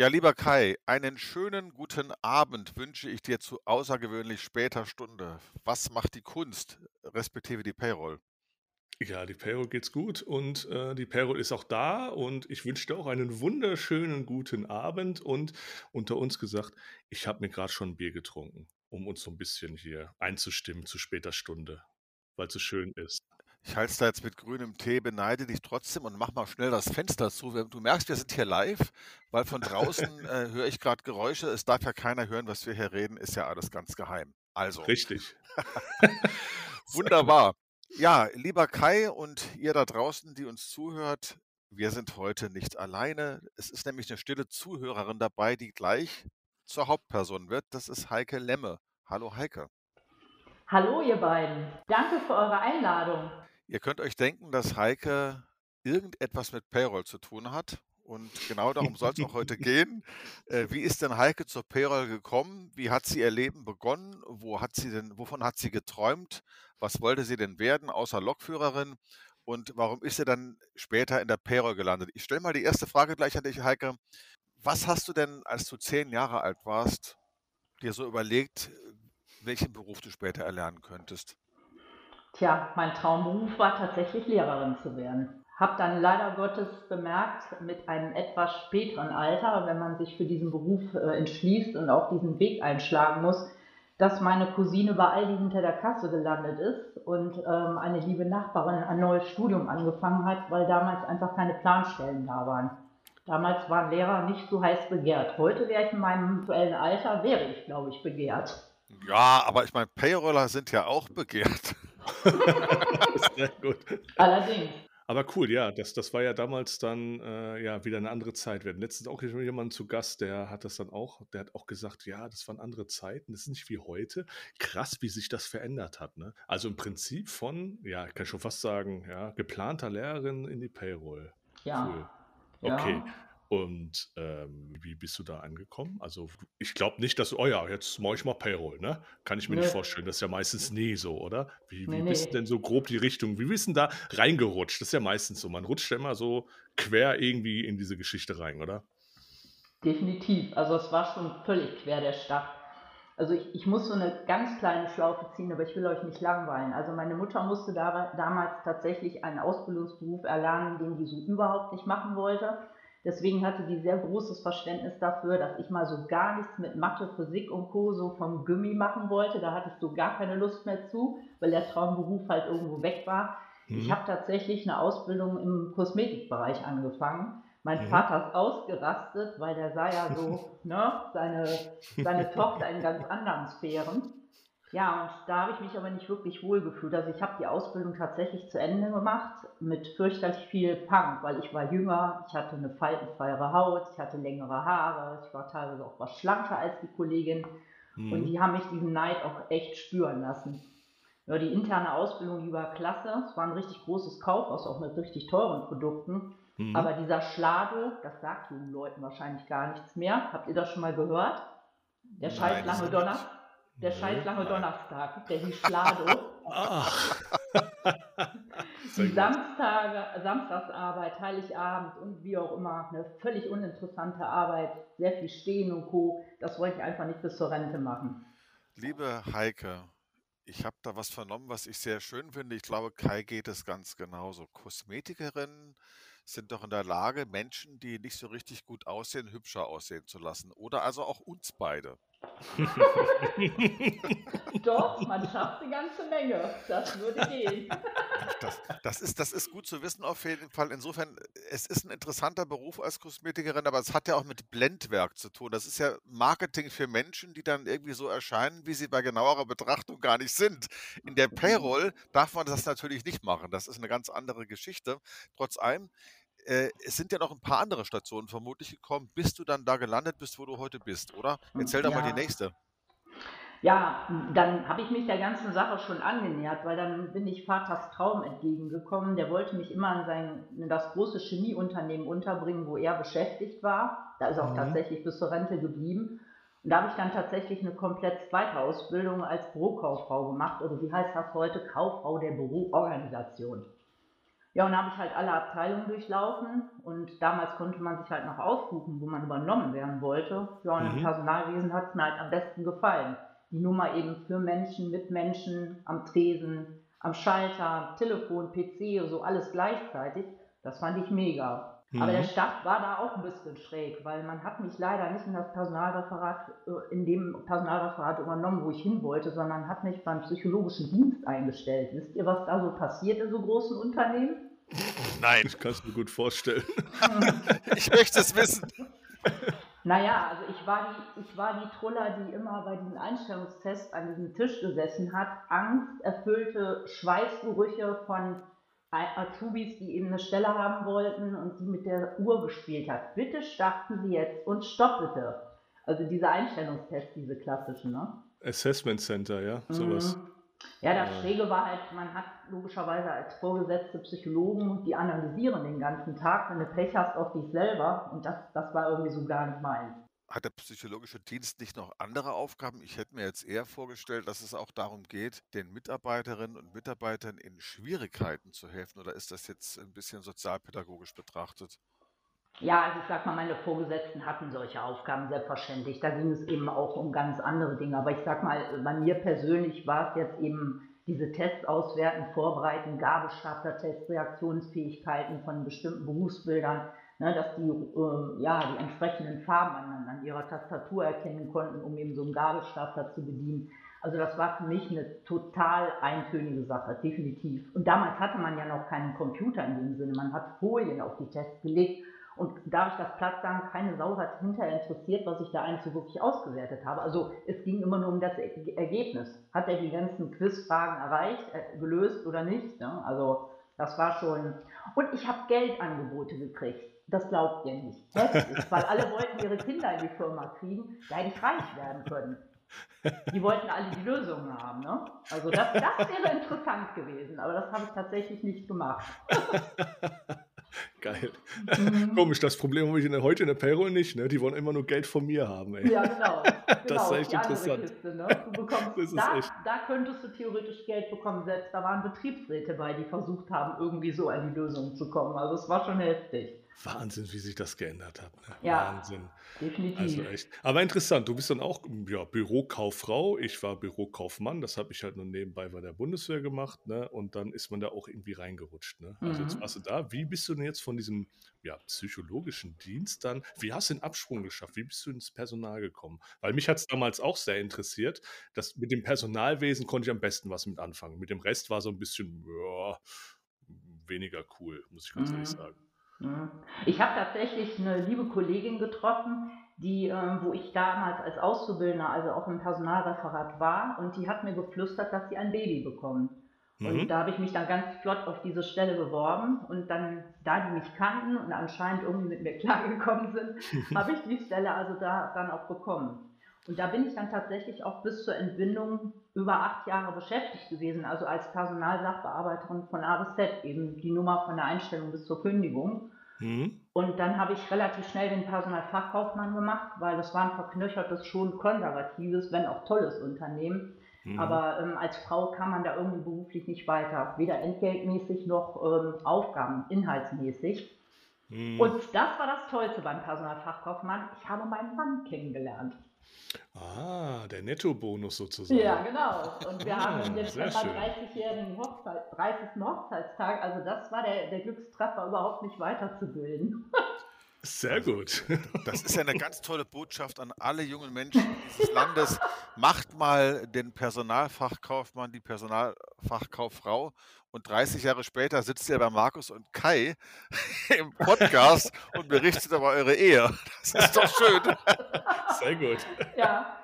Ja, lieber Kai, einen schönen guten Abend wünsche ich dir zu außergewöhnlich später Stunde. Was macht die Kunst, respektive die Payroll? Ja, die Payroll geht's gut und äh, die Payroll ist auch da und ich wünsche dir auch einen wunderschönen guten Abend und unter uns gesagt, ich habe mir gerade schon ein Bier getrunken, um uns so ein bisschen hier einzustimmen zu später Stunde, weil es so schön ist. Ich halte es da jetzt mit grünem Tee, beneide dich trotzdem und mach mal schnell das Fenster zu. Du merkst, wir sind hier live, weil von draußen äh, höre ich gerade Geräusche. Es darf ja keiner hören, was wir hier reden, ist ja alles ganz geheim. Also, Richtig. Wunderbar. Ja, lieber Kai und ihr da draußen, die uns zuhört, wir sind heute nicht alleine. Es ist nämlich eine stille Zuhörerin dabei, die gleich zur Hauptperson wird. Das ist Heike Lemme. Hallo Heike. Hallo ihr beiden, danke für eure Einladung. Ihr könnt euch denken, dass Heike irgendetwas mit Payroll zu tun hat. Und genau darum soll es auch heute gehen. Äh, wie ist denn Heike zur Payroll gekommen? Wie hat sie ihr Leben begonnen? Wo hat sie denn, wovon hat sie geträumt? Was wollte sie denn werden, außer Lokführerin? Und warum ist sie dann später in der Payroll gelandet? Ich stelle mal die erste Frage gleich an dich, Heike. Was hast du denn, als du zehn Jahre alt warst, dir so überlegt, welchen Beruf du später erlernen könntest? Tja, mein Traumberuf war tatsächlich Lehrerin zu werden. Hab dann leider Gottes bemerkt, mit einem etwas späteren Alter, wenn man sich für diesen Beruf äh, entschließt und auch diesen Weg einschlagen muss, dass meine Cousine bei Aldi hinter der Kasse gelandet ist und ähm, eine liebe Nachbarin ein neues Studium angefangen hat, weil damals einfach keine Planstellen da waren. Damals waren Lehrer nicht so heiß begehrt. Heute wäre ich in meinem aktuellen Alter, wäre ich, glaube ich, begehrt. Ja, aber ich meine, Payroller sind ja auch begehrt. Sehr gut. Allerdings. Aber cool, ja, das, das war ja damals dann äh, ja wieder eine andere Zeit. Wir hatten letztens auch jemanden zu Gast, der hat das dann auch, der hat auch gesagt, ja, das waren andere Zeiten, das ist nicht wie heute. Krass, wie sich das verändert hat. Ne? Also im Prinzip von, ja, ich kann schon fast sagen, ja, geplanter Lehrerin in die Payroll. Ja. Cool. Okay. Ja. Und ähm, wie bist du da angekommen? Also ich glaube nicht, dass, oh ja, jetzt mache ich mal Payroll, ne? Kann ich mir nicht Nö. vorstellen. Das ist ja meistens nie so, oder? Wie, Nee, wie bist du nee. denn so grob die Richtung? Wie bist du denn da reingerutscht? Das ist ja meistens so. Man rutscht ja immer so quer irgendwie in diese Geschichte rein, oder? Definitiv. Also es war schon völlig quer der Start. Also ich, ich muss so eine ganz kleine Schlaufe ziehen, aber ich will euch nicht langweilen. Also meine Mutter musste da, damals tatsächlich einen Ausbildungsberuf erlernen, den sie so überhaupt nicht machen wollte. Deswegen hatte die sehr großes Verständnis dafür, dass ich mal so gar nichts mit Mathe, Physik und Co. so vom Gummi machen wollte. Da hatte ich so gar keine Lust mehr zu, weil der Traumberuf halt irgendwo weg war. Ich Mhm. habe tatsächlich eine Ausbildung im Kosmetikbereich angefangen. Mein Mhm. Vater ist ausgerastet, weil der sah ja so, ne, seine, seine Tochter in ganz anderen Sphären. Ja, und da habe ich mich aber nicht wirklich wohl gefühlt. Also ich habe die Ausbildung tatsächlich zu Ende gemacht mit fürchterlich viel Punk, weil ich war jünger, ich hatte eine faltenfreiere Haut, ich hatte längere Haare, ich war teilweise auch was schlanker als die Kollegin und Mhm. die haben mich diesen Neid auch echt spüren lassen. Ja, die interne Ausbildung, die war klasse. Es war ein richtig großes Kaufhaus, auch mit richtig teuren Produkten. Mhm. Aber dieser Schlado, das sagt jungen Leuten wahrscheinlich gar nichts mehr. Habt ihr das schon mal gehört? Der scheiß lange Donner. Der scheiß lange Nein. Donnerstag, der. Sehr Die. Samstage, Samstagsarbeit, Heiligabend und wie auch immer, eine völlig uninteressante Arbeit, sehr viel Stehen und Co. Das wollte ich einfach nicht bis zur Rente machen. Liebe Heike, ich habe da was vernommen, was ich sehr schön finde. Ich glaube, Kai geht es ganz genauso. Kosmetikerinnen sind doch in der Lage, Menschen, die nicht so richtig gut aussehen, hübscher aussehen zu lassen. Oder also auch uns beide. Doch, man schafft eine ganze Menge. Das würde gehen. Das, das, ist, das ist gut zu wissen auf jeden Fall. Insofern, es ist ein interessanter Beruf als Kosmetikerin, aber es hat ja auch mit Blendwerk zu tun. Das ist ja Marketing für Menschen, die dann irgendwie so erscheinen, wie sie bei genauerer Betrachtung gar nicht sind. In der Payroll darf man das natürlich nicht machen. Das ist eine ganz andere Geschichte. Trotz allem, äh, es sind ja noch ein paar andere Stationen vermutlich gekommen, bis du dann da gelandet bist, wo du heute bist, oder? Erzähl doch mal die Ja. nächste. Ja, dann habe ich mich der ganzen Sache schon angenähert, weil dann bin ich Vaters Traum entgegengekommen. Der wollte mich immer in, sein, in das große Chemieunternehmen unterbringen, wo er beschäftigt war. Da ist er auch Mhm. tatsächlich bis zur Rente geblieben. Und da habe ich dann tatsächlich eine komplett zweite Ausbildung als Bürokauffrau gemacht. Oder wie heißt das heute? Kauffrau der Büroorganisation. Ja, und da habe ich halt alle Abteilungen durchlaufen und damals konnte man sich halt noch aussuchen, wo man übernommen werden wollte. Ja, und mhm. im Personalwesen hat es mir halt am besten gefallen. Die Nummer eben für Menschen, mit Menschen, am Tresen, am Schalter, Telefon, PC, so alles gleichzeitig. Das fand ich mega. Mhm. Aber der mhm. Start war da auch ein bisschen schräg, weil man hat mich leider nicht in das Personalreferat, äh, in dem Personalreferat übernommen, wo ich hin wollte, sondern hat mich beim psychologischen Dienst eingestellt. Wisst ihr, was da so passiert in so großen Unternehmen? Nein. Ich kann es mir gut vorstellen. ich möchte es wissen. Naja, also ich war, die, ich war die Truller, die immer bei diesen Einstellungstests an diesem Tisch gesessen hat. Angsterfüllte Schweißgerüche von Azubis, die eben eine Stelle haben wollten und die mit der Uhr gespielt hat. Bitte starten Sie jetzt und stopp bitte. Also diese Einstellungstests, diese klassischen, ne? Assessment Center, ja, sowas. Mhm. Ja, das Schräge war halt, man hat logischerweise als vorgesetzte Psychologen, die analysieren den ganzen Tag, wenn du Pech hast auf dich selber und das, das war irgendwie so gar nicht meins. Hat der psychologische Dienst nicht noch andere Aufgaben? Ich hätte mir jetzt eher vorgestellt, dass es auch darum geht, den Mitarbeiterinnen und Mitarbeitern in Schwierigkeiten zu helfen. Oder ist das jetzt ein bisschen sozialpädagogisch betrachtet? Ja, also ich sag mal, meine Vorgesetzten hatten solche Aufgaben selbstverständlich. Da ging es eben auch um ganz andere Dinge. Aber ich sag mal, bei mir persönlich war es jetzt eben diese Tests auswerten, vorbereiten, Gabelstapler-Tests, Reaktionsfähigkeiten von bestimmten Berufsbildern ne, dass die äh, ja, die entsprechenden Farben an, an, ihrer Tastatur erkennen konnten, um eben so einen Gabelstapler zu bedienen. Also das war für mich eine total eintönige Sache, definitiv. Und damals hatte man ja noch keinen Computer in dem Sinne. Man hat Folien auf die Tests gelegt und darf ich das platt sagen, keine Sau hat hinterher interessiert, was ich da eigentlich so wirklich ausgewertet habe. Also es ging immer nur um das Ergebnis. Hat er die ganzen Quizfragen erreicht, äh, gelöst oder nicht? Ne? Also das war schon. Und ich habe Geldangebote gekriegt. Das glaubt ihr nicht. Heftig, weil alle wollten ihre Kinder in die Firma kriegen, da hätte ich reich werden können. Die wollten alle die Lösungen haben. Ne? Also das, das wäre interessant gewesen, aber das habe ich tatsächlich nicht gemacht. Geil. Mhm. Komisch, das Problem habe ich in der, heute in der Payroll nicht. Ne? Die wollen immer nur Geld von mir haben. Ey. Ja, genau. das genau, ist echt interessant. Kiste, ne? du bekommst, da, echt... da könntest du theoretisch Geld bekommen. Selbst da waren Betriebsräte bei, die versucht haben, irgendwie so an die Lösung zu kommen. Also es war schon heftig. Wahnsinn, wie sich das geändert hat. Ne? Ja, Wahnsinn. Definitiv. Also echt. Aber interessant, du bist dann auch ja, Bürokauffrau. Ich war Bürokaufmann. Das habe ich halt nur nebenbei bei der Bundeswehr gemacht. Ne? Und dann ist man da auch irgendwie reingerutscht. Ne? Also mhm. jetzt warst du da. Wie bist du denn jetzt von diesem ja, psychologischen Dienst dann, wie hast du den Absprung geschafft? Wie bist du ins Personal gekommen? Weil mich hat es damals auch sehr interessiert. dass mit dem Personalwesen konnte ich am besten was mit anfangen. Mit dem Rest war so ein bisschen ja, weniger cool, muss ich ganz mhm. ehrlich sagen. Ich habe tatsächlich eine liebe Kollegin getroffen, die, ähm, wo ich damals als Auszubildender, also auch im Personalreferat war, und die hat mir geflüstert, dass sie ein Baby bekommen. Mhm. Und da habe ich mich dann ganz flott auf diese Stelle beworben und dann, da die mich kannten und anscheinend irgendwie mit mir klargekommen sind, habe ich die Stelle also da dann auch bekommen. Und da bin ich dann tatsächlich auch bis zur Entbindung über acht Jahre beschäftigt gewesen, also als Personalsachbearbeiterin von A bis Z, eben die Nummer von der Einstellung bis zur Kündigung. Mhm. Und dann habe ich relativ schnell den Personalfachkaufmann gemacht, weil das war ein verknöchertes, schon konservatives, wenn auch tolles Unternehmen. Mhm. Aber ähm, als Frau kam man da irgendwie beruflich nicht weiter, weder entgeltmäßig noch ähm, Aufgaben, inhaltsmäßig. Mhm. Und das war das Tollste beim Personalfachkaufmann. Ich habe meinen Mann kennengelernt. Ah, der Nettobonus sozusagen. Ja, genau. Und wir ah, haben im Dezember 30-jährigen Hochzeit, 30. Hochzeitstag. Also das war der, der Glückstreffer, überhaupt nicht weiterzubilden. Sehr gut. Das ist ja eine ganz tolle Botschaft an alle jungen Menschen dieses Landes. Macht mal den Personalfachkaufmann, die Personalfachkauffrau und 30 Jahre später sitzt ihr bei Markus und Kai im Podcast und berichtet über eure Ehe. Das ist doch schön. Sehr gut. Ja.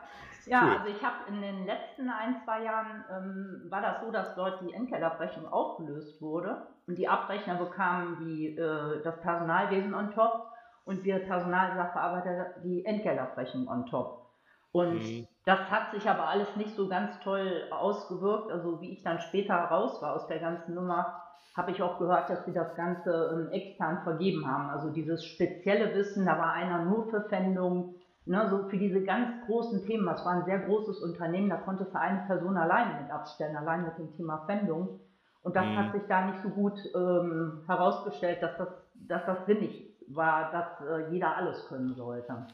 Ja, cool. also ich habe in den letzten ein, zwei Jahren ähm, war das so, dass dort die Entgeltabrechnung aufgelöst wurde und die Abrechner bekamen die, äh, das Personalwesen on top und wir Personalsachbearbeiter die Entgeltabrechnung on top. Und mhm. das hat sich aber alles nicht so ganz toll ausgewirkt. Also wie ich dann später raus war aus der ganzen Nummer, habe ich auch gehört, dass sie das Ganze ähm, extern vergeben haben. Also dieses spezielle Wissen, da war einer nur für Fendung, ne, so für diese ganz großen Themen. Das war ein sehr großes Unternehmen, da konnte für eine Person alleine mit abstellen, allein mit dem Thema Fendung. Und das mhm. hat sich da nicht so gut ähm, herausgestellt, dass das, dass das sinnig war, dass äh, jeder alles können sollte.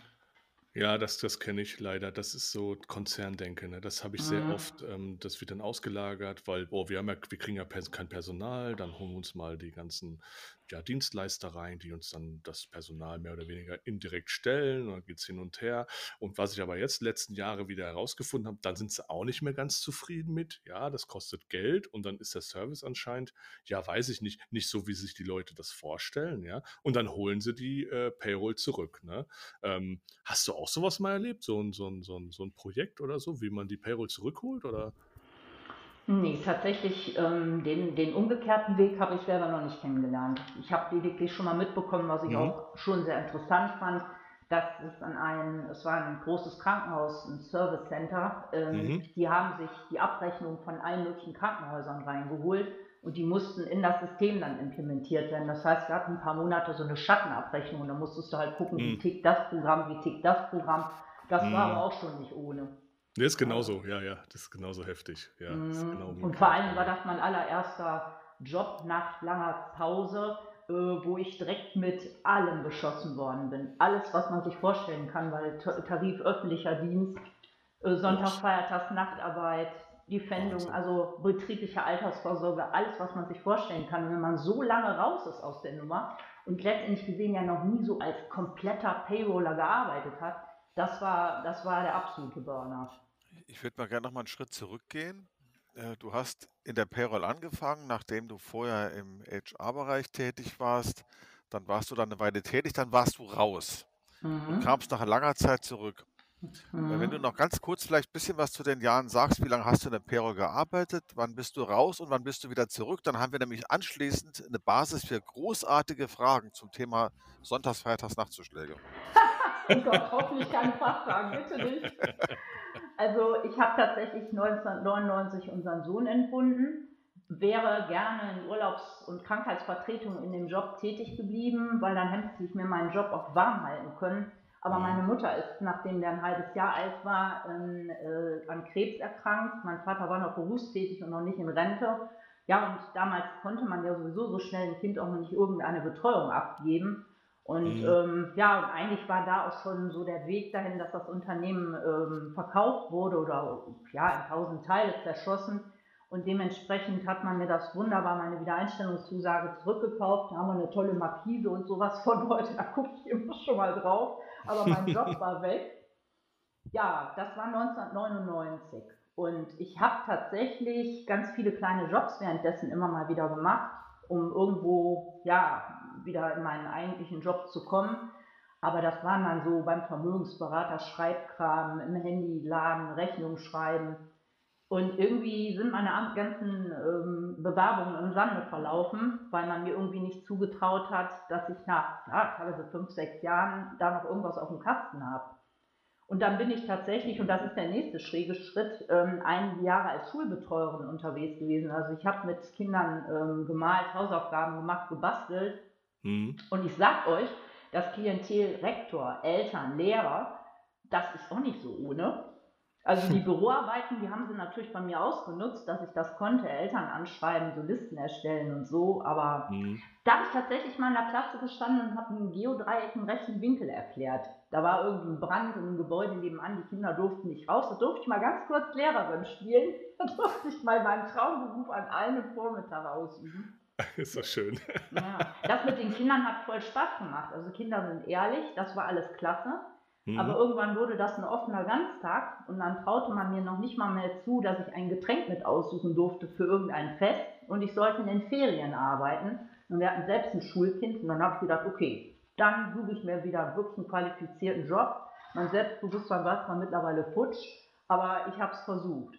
Ja, das, das kenne ich leider. Das ist so Konzerndenke. Ne? Das habe ich sehr Mhm. oft. Ähm, das wird dann ausgelagert, weil, oh, wir haben ja, wir kriegen ja pers kein Personal, dann holen wir uns mal die ganzen ja, Dienstleister rein, die uns dann das Personal mehr oder weniger indirekt stellen. Und dann geht es hin und her. Und was ich aber jetzt letzten Jahre wieder herausgefunden habe, dann sind sie auch nicht mehr ganz zufrieden mit. Ja, das kostet Geld und dann ist der Service anscheinend, ja, weiß ich nicht, nicht so, wie sich die Leute das vorstellen. Ja, und dann holen sie die äh, Payroll zurück. Ne? Ähm, hast du auch sowas mal erlebt? So ein, so, ein, so, ein, so ein Projekt oder so, wie man die Payroll zurückholt? Oder? Nee, tatsächlich ähm, den, den umgekehrten Weg habe ich selber noch nicht kennengelernt. Ich habe lediglich schon mal mitbekommen, was ich Mhm. auch schon sehr interessant fand, dass es an ein, es war ein großes Krankenhaus, ein Service Center, ähm, Mhm. die haben sich die Abrechnung von allen möglichen Krankenhäusern reingeholt und die mussten in das System dann implementiert werden. Das heißt, wir hatten ein paar Monate so eine Schattenabrechnung und da musstest du halt gucken, wie Mhm. tickt das Programm, wie tickt das Programm. Das war Mhm. aber auch schon nicht ohne. Nee, ist genauso, ja, ja, das ist genauso heftig. Ja, ist genau Und umgekehrt. vor allem war das mein allererster Job nach langer Pause, äh, wo ich direkt mit allem beschossen worden bin. Alles, was man sich vorstellen kann, weil Ta- Tarif öffentlicher Dienst, äh, Sonntag. Feiertags, Nachtarbeit, die Wahnsinn. also betriebliche Altersvorsorge, alles, was man sich vorstellen kann. Und wenn man so lange raus ist aus der Nummer und letztendlich gesehen ja noch nie so als kompletter Payroller gearbeitet hat, das war, das war der absolute Burner. Ich würde mal gerne noch mal einen Schritt zurückgehen. Äh, Du hast in der Payroll angefangen, nachdem du vorher im HR-Bereich tätig warst. Dann warst du dann eine Weile tätig, dann warst du raus und Mhm. kamst nach langer Zeit zurück. Äh, Wenn du Mhm. noch ganz kurz vielleicht ein bisschen was zu den Jahren sagst, wie lange hast du in der Payroll gearbeitet, wann bist du raus und wann bist du wieder zurück, dann haben wir nämlich anschließend eine Basis für großartige Fragen zum Thema Sonntags, Freitags, Nachtzuschläge. Oh Gott, hoffentlich keine Fachfragen, bitte nicht. Also ich habe tatsächlich 1999 unseren Sohn entbunden, wäre gerne in Urlaubs- und Krankheitsvertretung in dem Job tätig geblieben, weil dann hätte ich mir meinen Job auch warm halten können. Aber Mhm. meine Mutter ist, nachdem der ein halbes Jahr alt war, ähm, äh, an Krebs erkrankt. Mein Vater war noch berufstätig und noch nicht in Rente. Ja, und damals konnte man ja sowieso so schnell ein Kind auch noch nicht irgendeine Betreuung abgeben. Und Mhm. ähm, ja, und eigentlich war da auch schon so der Weg dahin, dass das Unternehmen ähm, verkauft wurde oder ja, in tausend Teile zerschossen. Und dementsprechend hat man mir das wunderbar, meine Wiedereinstellungszusage zurückgekauft. Da haben wir eine tolle Markise und sowas von heute, da gucke ich immer schon mal drauf. Aber mein Job war weg. Ja, das war 1999. Und ich habe tatsächlich ganz viele kleine Jobs währenddessen immer mal wieder gemacht, um irgendwo, ja, wieder in meinen eigentlichen Job zu kommen. Aber das waren dann so beim Vermögensberater Schreibkram, im Handyladen, Rechnung schreiben. Und irgendwie sind meine ganzen ähm, Bewerbungen im Sande verlaufen, weil man mir irgendwie nicht zugetraut hat, dass ich nach ja, teilweise fünf, sechs Jahren da noch irgendwas auf dem Kasten habe. Und dann bin ich tatsächlich, und das ist der nächste schräge Schritt, ähm, einige Jahre als Schulbetreuerin unterwegs gewesen. Also ich habe mit Kindern ähm, gemalt, Hausaufgaben gemacht, gebastelt. Mhm. Und ich sag euch, das Klientel Rektor, Eltern, Lehrer, das ist auch nicht so ohne. Also die Büroarbeiten, die haben sie natürlich bei mir ausgenutzt, dass ich das konnte, Eltern anschreiben, so Listen erstellen und so. Aber Mhm. da habe ich tatsächlich mal in der Klasse gestanden und habe einen Geodreieck im rechten Winkel erklärt. Da war irgendwie ein Brand in einem Gebäude nebenan, die Kinder durften nicht raus. Da durfte ich mal ganz kurz Lehrerin spielen. Da durfte ich mal meinen Traumberuf an einem Vormittag ausüben. Ist das schön. Ja, das mit den Kindern hat voll Spaß gemacht. Also Kinder sind ehrlich, das war alles klasse. Mhm. Aber irgendwann wurde das ein offener Ganztag und dann traute man mir noch nicht mal mehr zu, dass ich ein Getränk mit aussuchen durfte für irgendein Fest und ich sollte in den Ferien arbeiten. Und wir hatten selbst ein Schulkind und dann habe ich gedacht, okay, dann suche ich mir wieder wirklich einen qualifizierten Job. Mein Selbstbewusstsein war zwar mittlerweile futsch, aber ich habe es versucht.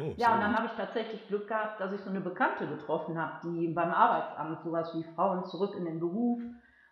Oh, Ja, und dann habe ich tatsächlich Glück gehabt, dass ich so eine Bekannte getroffen habe, die beim Arbeitsamt sowas wie Frauen zurück in den Beruf,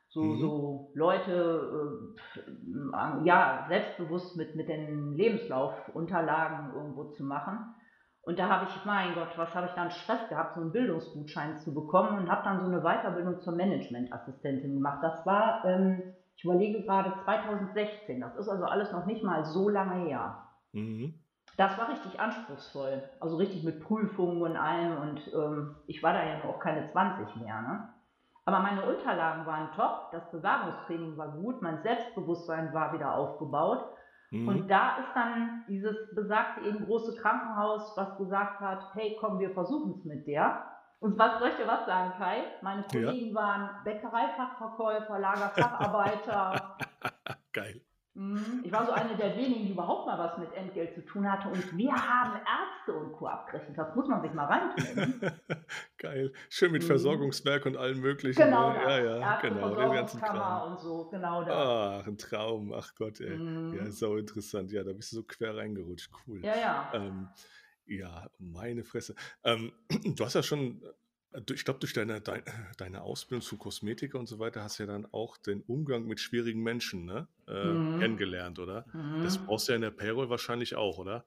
so, Mhm. so Leute, äh, ja, selbstbewusst mit, mit den Lebenslaufunterlagen irgendwo zu machen. Und da habe ich, mein Gott, was habe ich da einen Stress gehabt, so einen Bildungsgutschein zu bekommen und habe dann so eine Weiterbildung zur Managementassistentin gemacht. Das war, ähm, ich überlege gerade, 2016. Das ist also alles noch nicht mal so lange her. Mhm. Das war richtig anspruchsvoll. Also richtig mit Prüfungen und allem. Und ähm, ich war da ja noch keine 20 mehr. Ne? Aber meine Unterlagen waren top. Das Bewerbungstraining war gut. Mein Selbstbewusstsein war wieder aufgebaut. Mhm. Und da ist dann dieses besagte eben große Krankenhaus, was gesagt hat, hey komm, wir versuchen es mit der. Und was soll ich dir was sagen, Kai? Meine Kollegen ja. waren Bäckereifachverkäufer, Lagerfacharbeiter. Geil. Mhm. Ich war so eine der wenigen, die überhaupt mal was mit Entgelt zu tun hatte. Und wir haben Ärzte und Co. abgerechnet. Das muss man sich mal reintun. Geil. Schön mit mhm. Versorgungswerk und allem möglichen. Genau. Ne? Das. Ja, ja, Ärzte genau. Den ganzen Kram. und so. Genau das. Ach, ein Traum. Ach Gott, ey. Mhm. Ja, so interessant. Ja, da bist du so quer reingerutscht. Cool. Ja, ja. Ähm, ja, meine Fresse. Ähm, du hast ja schon ich glaube, durch deine, deine, deine Ausbildung zu Kosmetiker und so weiter hast du ja dann auch den Umgang mit schwierigen Menschen ne? äh, mhm. kennengelernt, oder? Mhm. Das brauchst du ja in der Payroll wahrscheinlich auch, oder?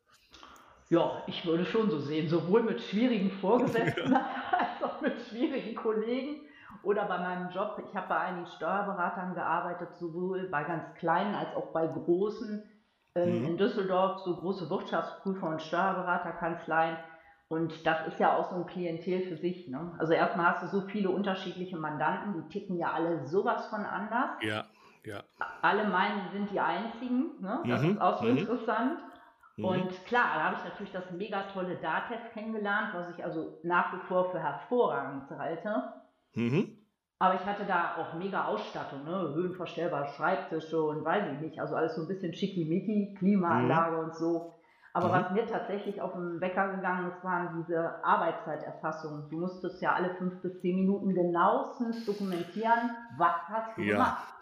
Ja, ich würde schon so sehen, sowohl mit schwierigen Vorgesetzten ja. als auch mit schwierigen Kollegen oder bei meinem Job. Ich habe bei einigen Steuerberatern gearbeitet, sowohl bei ganz kleinen als auch bei großen. Ähm, mhm. In Düsseldorf so große Wirtschaftsprüfer und Steuerberaterkanzleien und das ist ja auch so ein Klientel für sich. Ne? Also erstmal hast du so viele unterschiedliche Mandanten, die ticken ja alle sowas von anders. Ja, ja. Alle meinen, sind die einzigen. Ne? Das mhm. ist auch so mhm. interessant. Mhm. Und klar, da habe ich natürlich das mega tolle DATEV kennengelernt, was ich also nach wie vor für hervorragend halte. Mhm. Aber ich hatte da auch mega Ausstattung, ne? höhenverstellbare Schreibtische und weiß ich nicht, also alles so ein bisschen schickimicki, Klimaanlage mhm. und so. Aber mhm. was mir tatsächlich auf den Wecker gegangen ist, waren diese Arbeitszeiterfassungen. Du musstest ja alle fünf bis zehn Minuten genauestens dokumentieren, was hast du ja. gemacht.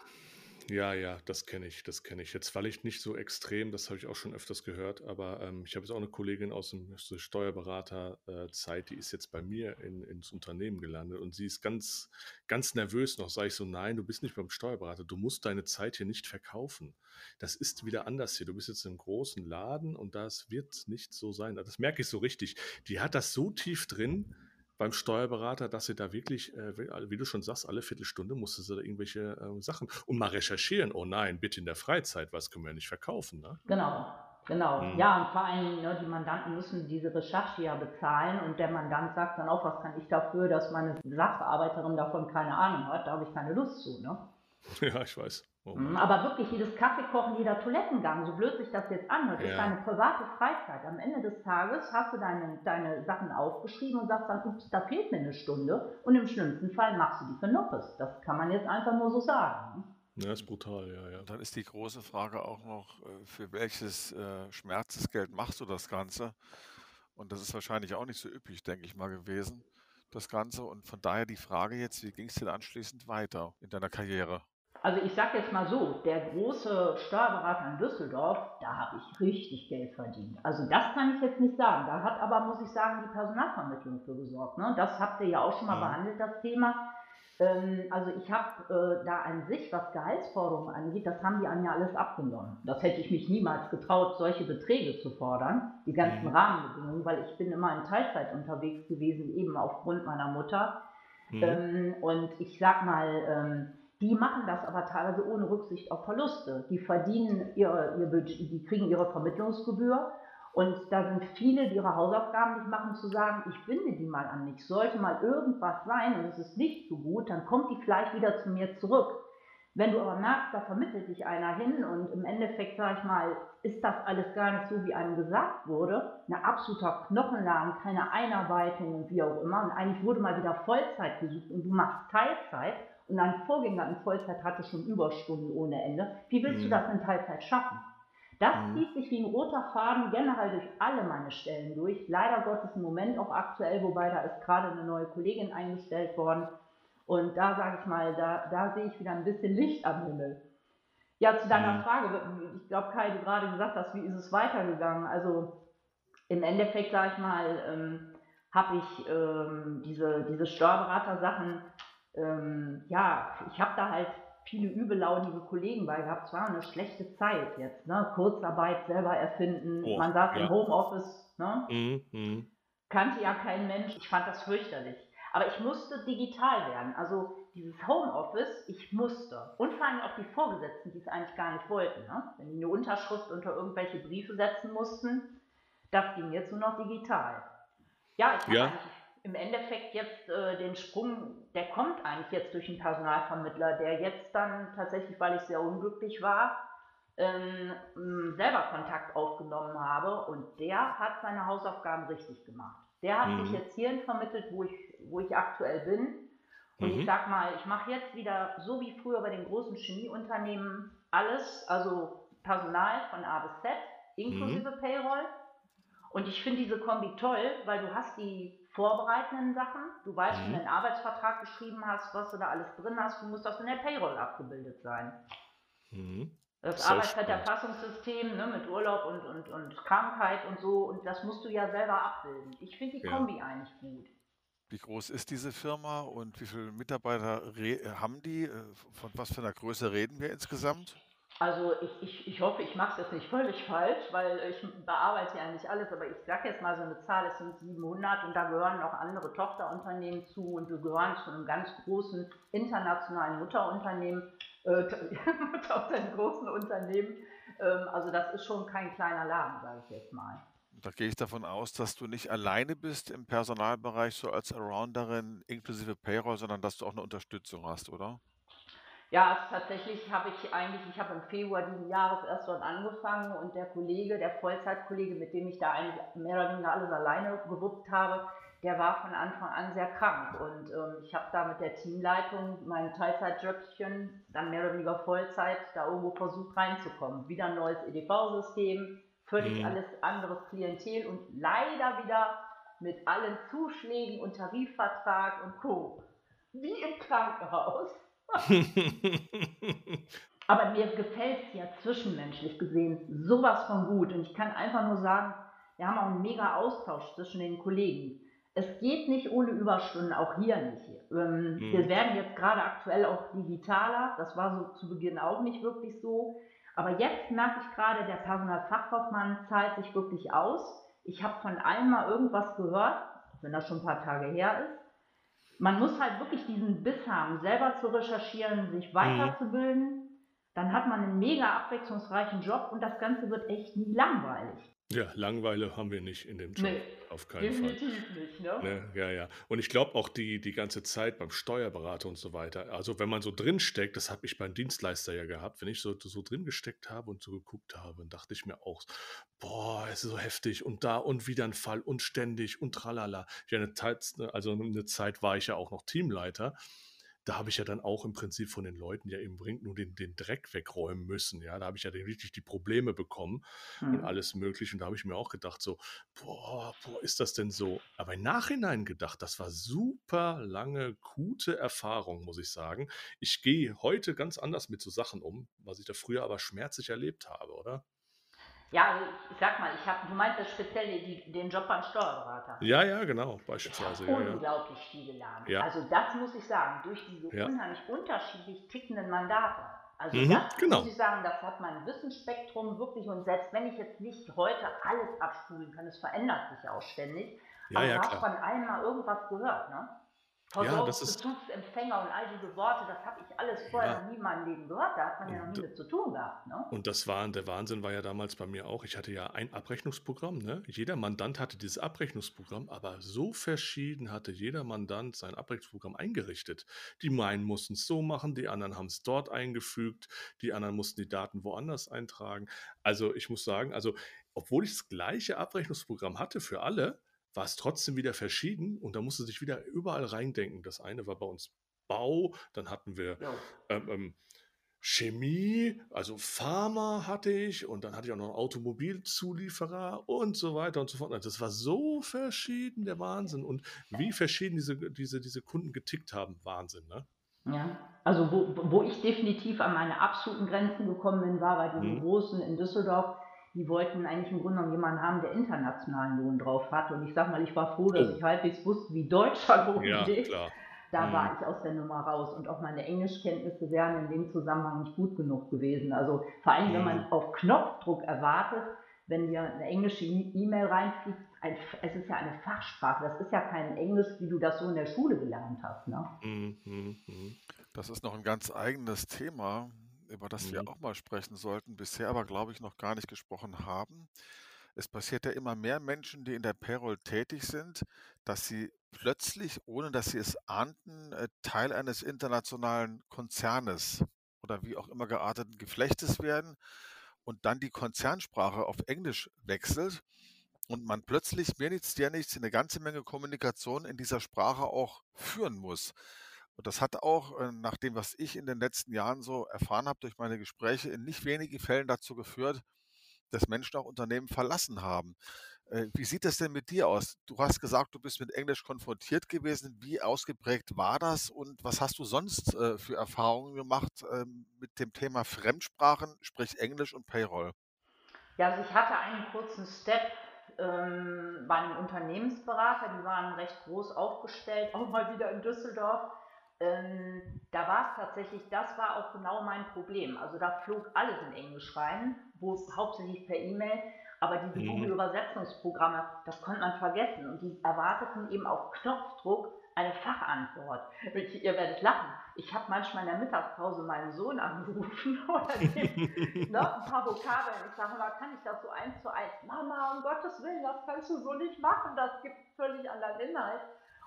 Ja, ja, das kenne ich, das kenne ich. Jetzt falle ich nicht so extrem, das habe ich auch schon öfters gehört, aber ähm, ich habe jetzt auch eine Kollegin aus, dem, aus der Steuerberaterzeit, die ist jetzt bei mir in, ins Unternehmen gelandet und sie ist ganz, ganz nervös noch. Sage ich so, nein, du bist nicht beim Steuerberater, du musst deine Zeit hier nicht verkaufen. Das ist wieder anders hier. Du bist jetzt im großen Laden und das wird nicht so sein. Das merke ich so richtig. Die hat das so tief drin, beim Steuerberater, dass sie da wirklich, äh, wie du schon sagst, alle Viertelstunde musste sie da irgendwelche äh, Sachen und mal recherchieren. Oh nein, bitte in der Freizeit, was können wir nicht verkaufen, ne? Genau. Genau, hm. ja, und vor allem, ne, die Mandanten müssen diese Recherche ja bezahlen und der Mandant sagt dann auch, was kann ich dafür, dass meine Sachbearbeiterin davon keine Ahnung hat, da habe ich keine Lust zu, ne? Ja, ich weiß. Oh mhm, aber wirklich jedes Kaffeekochen, jeder Toilettengang, so blöd sich das jetzt anhört, ja. ist deine private Freizeit. Am Ende des Tages hast du deine, deine Sachen aufgeschrieben und sagst dann, ups, da fehlt mir eine Stunde und im schlimmsten Fall machst du die für Noppes. Das kann man jetzt einfach nur so sagen. Ne? Ja, ist brutal, ja, ja. Dann ist die große Frage auch noch, äh, für welches äh, Schmerzensgeld machst du das Ganze? Und das ist wahrscheinlich auch nicht so üppig, denke ich mal, gewesen, das Ganze. Und von daher die Frage jetzt, wie ging es denn anschließend weiter in deiner Karriere? Also ich sage jetzt mal so, der große Steuerberater in Düsseldorf, da habe ich richtig Geld verdient. Also das kann ich jetzt nicht sagen. Da hat aber, muss ich sagen, die Personalvermittlung für gesorgt. Ne? Das habt ihr ja auch schon mal ja. behandelt, das Thema. Ähm, also ich habe äh, da an sich, was Gehaltsforderungen angeht, das haben die an ja alles abgenommen. Das hätte ich mich niemals getraut, solche Beträge zu fordern, die ganzen mhm. Rahmenbedingungen, weil ich bin immer in Teilzeit unterwegs gewesen, eben aufgrund meiner Mutter. Mhm. Ähm, und ich sag mal, ähm, die machen das aber teilweise ohne Rücksicht auf Verluste. Die verdienen ihre, ihr Budget, die kriegen ihre Vermittlungsgebühr und da sind viele, die ihre Hausaufgaben nicht machen, zu sagen, ich binde die mal an mich. Sollte mal irgendwas sein und es ist nicht so gut, dann kommt die vielleicht wieder zu mir zurück. Wenn du aber merkst, da vermittelt dich einer hin und im Endeffekt, sag ich mal, ist das alles gar nicht so, wie einem gesagt wurde, ein absoluter Knochenladen, keine Einarbeitung und wie auch immer. Und eigentlich wurde mal wieder Vollzeit gesucht und du machst Teilzeit dein Vorgänger in Vollzeit hatte schon Überstunden ohne Ende. Wie willst mhm. du das in Teilzeit schaffen? Das mhm. zieht sich wie ein roter Faden generell durch alle meine Stellen durch. Leider Gottes im Moment auch aktuell, wobei da ist gerade eine neue Kollegin eingestellt worden. Und da sage ich mal, da, da sehe ich wieder ein bisschen Licht am Himmel. Ja, zu deiner mhm. Frage, ich glaube, Kai, du gerade gesagt hast, wie ist es weitergegangen? Also im Endeffekt, sage ich mal, ähm, habe ich ähm, diese, diese Steuerberater-Sachen ähm, ja, ich habe da halt viele übellaunige Kollegen bei gehabt. Es war eine schlechte Zeit jetzt, ne? Kurzarbeit selber erfinden, oh, man saß ja. im Homeoffice, ne? Mhm, mh. Kannte ja kein Mensch. Ich fand das fürchterlich. Aber ich musste digital werden. Also dieses Homeoffice, ich musste. Und vor allem auch die Vorgesetzten, die es eigentlich gar nicht wollten. Ne? Wenn die eine Unterschrift unter irgendwelche Briefe setzen mussten, Das ging jetzt nur noch digital. Ja, ich habe Ja. eigentlich im Endeffekt jetzt äh, den Sprung, der kommt eigentlich jetzt durch einen Personalvermittler, der jetzt dann tatsächlich, weil ich sehr unglücklich war, ähm, selber Kontakt aufgenommen habe und der hat seine Hausaufgaben richtig gemacht. Der hat mich Mhm. jetzt hierhin vermittelt, wo ich, wo ich aktuell bin. Und Mhm. ich sag mal, ich mache jetzt wieder so wie früher bei den großen Chemieunternehmen alles, also Personal von A bis Z, inklusive Mhm. Payroll. Und ich finde diese Kombi toll, weil du hast die vorbereitenden Sachen, du weißt, wenn Mhm. du einen Arbeitsvertrag geschrieben hast, was du da alles drin hast, du musst das in der Payroll abgebildet sein. Mhm. Das Sehr Arbeitszeiterfassungssystem ne, mit Urlaub und, und, und Krankheit und so, und das musst du ja selber abbilden. Ich finde die Ja. Kombi eigentlich gut. Wie groß ist diese Firma und wie viele Mitarbeiter haben die? Äh, Von was für einer Größe reden wir insgesamt? Also ich, ich, ich hoffe, ich mache es jetzt nicht völlig falsch, weil ich bearbeite ja nicht alles, aber ich sage jetzt mal so eine Zahl, es sind 700 und da gehören noch andere Tochterunternehmen zu und wir gehören zu einem ganz großen internationalen Mutterunternehmen, äh, Mutterunternehmen, großen Unternehmen. Ähm, also das ist schon kein kleiner Laden, sage ich jetzt mal. Da gehe ich davon aus, dass du nicht alleine bist im Personalbereich, so als Arounderin inklusive Payroll, sondern dass du auch eine Unterstützung hast, oder? Ja, es, tatsächlich habe ich eigentlich, ich habe im Februar diesen Jahres erst dort angefangen und der Kollege, der Vollzeitkollege, mit dem ich da eigentlich mehr oder weniger alles alleine gewuppt habe, der war von Anfang an sehr krank und ähm, ich habe da mit der Teamleitung mein Teilzeitjobchen, dann mehr oder weniger Vollzeit, da irgendwo versucht reinzukommen. Wieder ein neues EDV-System, völlig Mhm. alles anderes Klientel und leider wieder mit allen Zuschlägen und Tarifvertrag und Co. Wie im Krankenhaus. Aber mir gefällt es ja zwischenmenschlich gesehen sowas von gut. Und ich kann einfach nur sagen, wir haben auch einen mega Austausch zwischen den Kollegen. Es geht nicht ohne Überstunden, auch hier nicht. Ähm, Mhm. Wir werden jetzt gerade aktuell auch digitaler. Das war so zu Beginn auch nicht wirklich so. Aber jetzt merke ich gerade, der Personalfachkaufmann zahlt sich wirklich aus. Ich habe von allen mal irgendwas gehört, wenn das schon ein paar Tage her ist. Man muss halt wirklich diesen Biss haben, selber zu recherchieren, sich weiterzubilden. Dann hat man einen mega abwechslungsreichen Job und das Ganze wird echt nie langweilig. Ja, Langeweile haben wir nicht in dem Job. Nee, Auf keinen Fall. Definitiv nicht, ne? Ne, ja, ja. Und ich glaube auch die, die ganze Zeit beim Steuerberater und so weiter. Also wenn man so drin steckt, das habe ich beim Dienstleister ja gehabt, wenn ich so, so drin gesteckt habe und so geguckt habe, dann dachte ich mir auch, boah, es ist so heftig und da und wieder ein Fall und ständig und tralala. Ich eine Zeit, also eine Zeit war ich ja auch noch Teamleiter. Da habe ich ja dann auch im Prinzip von den Leuten ja im Brink nur den, den Dreck wegräumen müssen. Ja, da habe ich ja dann wirklich die Probleme bekommen und Hm. alles Mögliche. Und da habe ich mir auch gedacht, so, boah, boah, ist das denn so? Aber im Nachhinein gedacht, das war super lange, gute Erfahrung, muss ich sagen. Ich gehe heute ganz anders mit so Sachen um, was ich da früher aber schmerzlich erlebt habe, oder? Ja, also ich sag mal, ich habe, du meinst das speziell die, den Job beim Steuerberater. Ja, ja, genau, Ich beispielsweise. habe Ja, ja. unglaublich viel gelernt. Ja. Also das muss ich sagen, durch diese Ja. unheimlich unterschiedlich tickenden Mandate. Also Mhm, das genau. muss ich sagen, das hat mein Wissensspektrum wirklich und selbst wenn ich jetzt nicht heute alles abspulen kann, es verändert sich ja auch ständig. Ja, aber ja, du hast von allen mal irgendwas gehört, ne? Ja, das ist- Versorgungsbezugsempfänger und all diese Worte, das habe ich alles vorher Ja. noch nie in meinem Leben gehört. Da hat man ja noch nie Und- mit zu tun gehabt, ne? Und das war, der Wahnsinn war ja damals bei mir auch. Ich hatte ja ein Abrechnungsprogramm. Ne? Jeder Mandant hatte dieses Abrechnungsprogramm, aber so verschieden hatte jeder Mandant sein Abrechnungsprogramm eingerichtet. Die meinen mussten es so machen, die anderen haben es dort eingefügt, die anderen mussten die Daten woanders eintragen. Also ich muss sagen, also obwohl ich das gleiche Abrechnungsprogramm hatte für alle, war es trotzdem wieder verschieden und da musste sich wieder überall reindenken. Das eine war bei uns Bau, dann hatten wir Jo. ähm, ähm, Chemie, also Pharma hatte ich und dann hatte ich auch noch einen Automobilzulieferer und so weiter und so fort. Also Das war so verschieden, der Wahnsinn. Und wie verschieden diese, diese, diese Kunden getickt haben, Wahnsinn, ne? Ja, also wo, wo ich definitiv an meine absoluten Grenzen gekommen bin, war bei diesen Mhm. Großen in Düsseldorf. Die wollten eigentlich im Grunde genommen jemanden haben, der internationalen Lohn drauf hat. Und ich sag mal, ich war froh, dass Oh. ich halbwegs wusste, wie deutscher Lohn Ja, ist. klar. Da Mhm. war ich aus der Nummer raus. Und auch meine Englischkenntnisse wären in dem Zusammenhang nicht gut genug gewesen. Also vor allem, wenn man Mhm. auf Knopfdruck erwartet, wenn dir eine englische E- E-Mail reinfliegt, ein, es ist ja eine Fachsprache. Das ist ja kein Englisch, wie du das so in der Schule gelernt hast. Ne? Mhm, mhm, mhm. Das ist noch ein ganz eigenes Thema, über das wir Mhm. auch mal sprechen sollten, bisher aber, glaube ich, noch gar nicht gesprochen haben. es passiert ja immer mehr Menschen, die in der Payroll tätig sind, dass sie plötzlich, ohne dass sie es ahnten, äh, Teil eines internationalen Konzernes oder wie auch immer gearteten Geflechtes werden und dann die Konzernsprache auf Englisch wechselt und man plötzlich mir nichts, dir nichts, eine ganze Menge Kommunikation in dieser Sprache auch führen muss. Und das hat auch, äh, nach dem, was ich in den letzten Jahren so erfahren habe durch meine Gespräche, in nicht wenigen Fällen dazu geführt, dass Menschen auch Unternehmen verlassen haben. Äh, wie sieht das denn mit dir aus? Du hast gesagt, du bist mit Englisch konfrontiert gewesen. Wie ausgeprägt war das und was hast du sonst äh, für Erfahrungen gemacht ähm, mit dem Thema Fremdsprachen, sprich Englisch und Payroll? Ja, also ich hatte einen kurzen Step ähm, bei einem Unternehmensberater, die waren recht groß aufgestellt, auch mal wieder in Düsseldorf. Ähm, da war es tatsächlich, das war auch genau mein Problem. Also da flog alles in Englisch rein, wo es hauptsächlich per E-Mail. Aber diese mhm. Google-Übersetzungsprogramme, das konnte man vergessen. Und die erwarteten eben auf Knopfdruck eine Fachantwort. Ihr werdet lachen. Ich habe manchmal in der Mittagspause meinen Sohn angerufen oder dem, ne, ein paar Vokabeln. Ich sage mal, kann ich das so eins zu eins? Mama, um Gottes Willen, das kannst du so nicht machen. Das gibt völlig anderen Inhalt.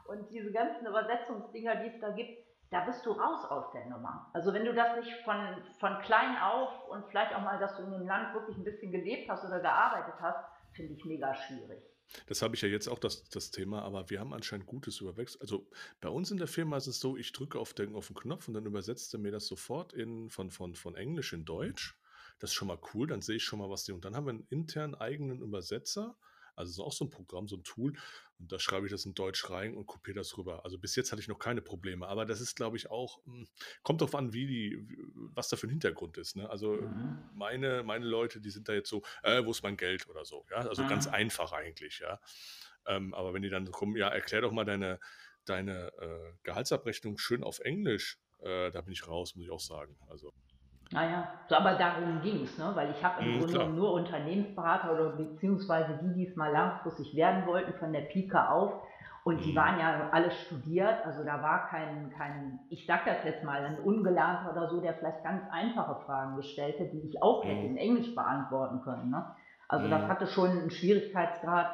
Und diese ganzen Übersetzungsdinger, die es da gibt, da bist du raus aus der Nummer. Also wenn du das nicht von, von klein auf und vielleicht auch mal, dass du in dem Land wirklich ein bisschen gelebt hast oder gearbeitet hast, finde ich mega schwierig. Das habe ich ja jetzt auch das, das Thema, aber wir haben anscheinend Gutes überwechselt. Also bei uns in der Firma ist es so, ich drücke auf den, auf den Knopf und dann übersetzt er mir das sofort in, von, von, von Englisch in Deutsch. Das ist schon mal cool, dann sehe ich schon mal, was die. Und dann haben wir einen internen eigenen Übersetzer also ist auch so ein Programm, so ein Tool. Und da schreibe ich das in Deutsch rein und kopiere das rüber. Also bis jetzt hatte ich noch keine Probleme. Aber das ist, glaube ich, auch, hm, kommt darauf an, wie die, was da für ein Hintergrund ist. Ne? Also mhm. meine, meine Leute, die sind da jetzt so, äh, wo ist mein Geld oder so. Ja? Also mhm. ganz einfach eigentlich, ja. Ähm, aber wenn die dann kommen, ja, erklär doch mal deine, deine äh, Gehaltsabrechnung schön auf Englisch, äh, da bin ich raus, muss ich auch sagen. Also. Naja, so, aber darum ging es, ne? weil ich habe im mhm, Grunde genommen nur Unternehmensberater oder beziehungsweise die, die es mal langfristig werden wollten, von der Pika auf. Und mhm. die waren ja alle studiert, also da war kein, kein, ich sag das jetzt mal, ein Ungelernter oder so, der vielleicht ganz einfache Fragen gestellt hätte, die ich auch hätte mhm. in Englisch beantworten können. Ne? Also das mhm. hatte schon einen Schwierigkeitsgrad.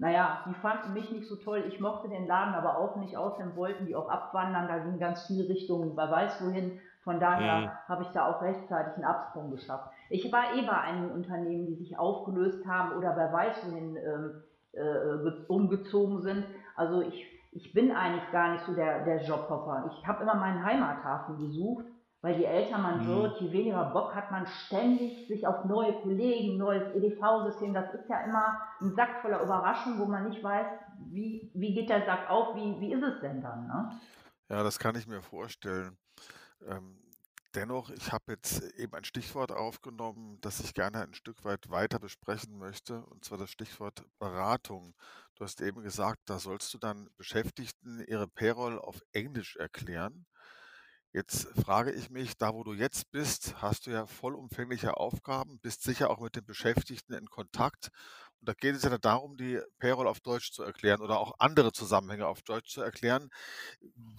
Naja, die fanden mich nicht so toll, ich mochte den Laden aber auch nicht, außerdem wollten die auch abwandern, da ging ganz viele Richtungen, wer weiß wohin. Von daher mhm. habe ich da auch rechtzeitig einen Absprung geschafft. Ich war eh bei einigen Unternehmen, die sich aufgelöst haben oder wer weiß wohin ähm, äh, umgezogen sind. Also ich, ich bin eigentlich gar nicht so der, der Jobhopper. Ich habe immer meinen Heimathafen gesucht, weil je älter man mhm. wird, je weniger Bock hat man ständig sich auf neue Kollegen, neues EDV-System. Das ist ja immer ein Sack voller Überraschungen, wo man nicht weiß, wie, wie geht der Sack auf, wie, wie ist es denn dann? Ne? Ja, das kann ich mir vorstellen. Ähm, dennoch, ich habe jetzt eben ein Stichwort aufgenommen, das ich gerne ein Stück weit weiter besprechen möchte, und zwar das Stichwort Beratung. Du hast eben gesagt, da sollst du dann Beschäftigten ihre Payroll auf Englisch erklären. Jetzt frage ich mich, da wo du jetzt bist, hast du ja vollumfängliche Aufgaben, bist sicher auch mit den Beschäftigten in Kontakt. Und da geht es ja darum, die Payroll auf Deutsch zu erklären oder auch andere Zusammenhänge auf Deutsch zu erklären.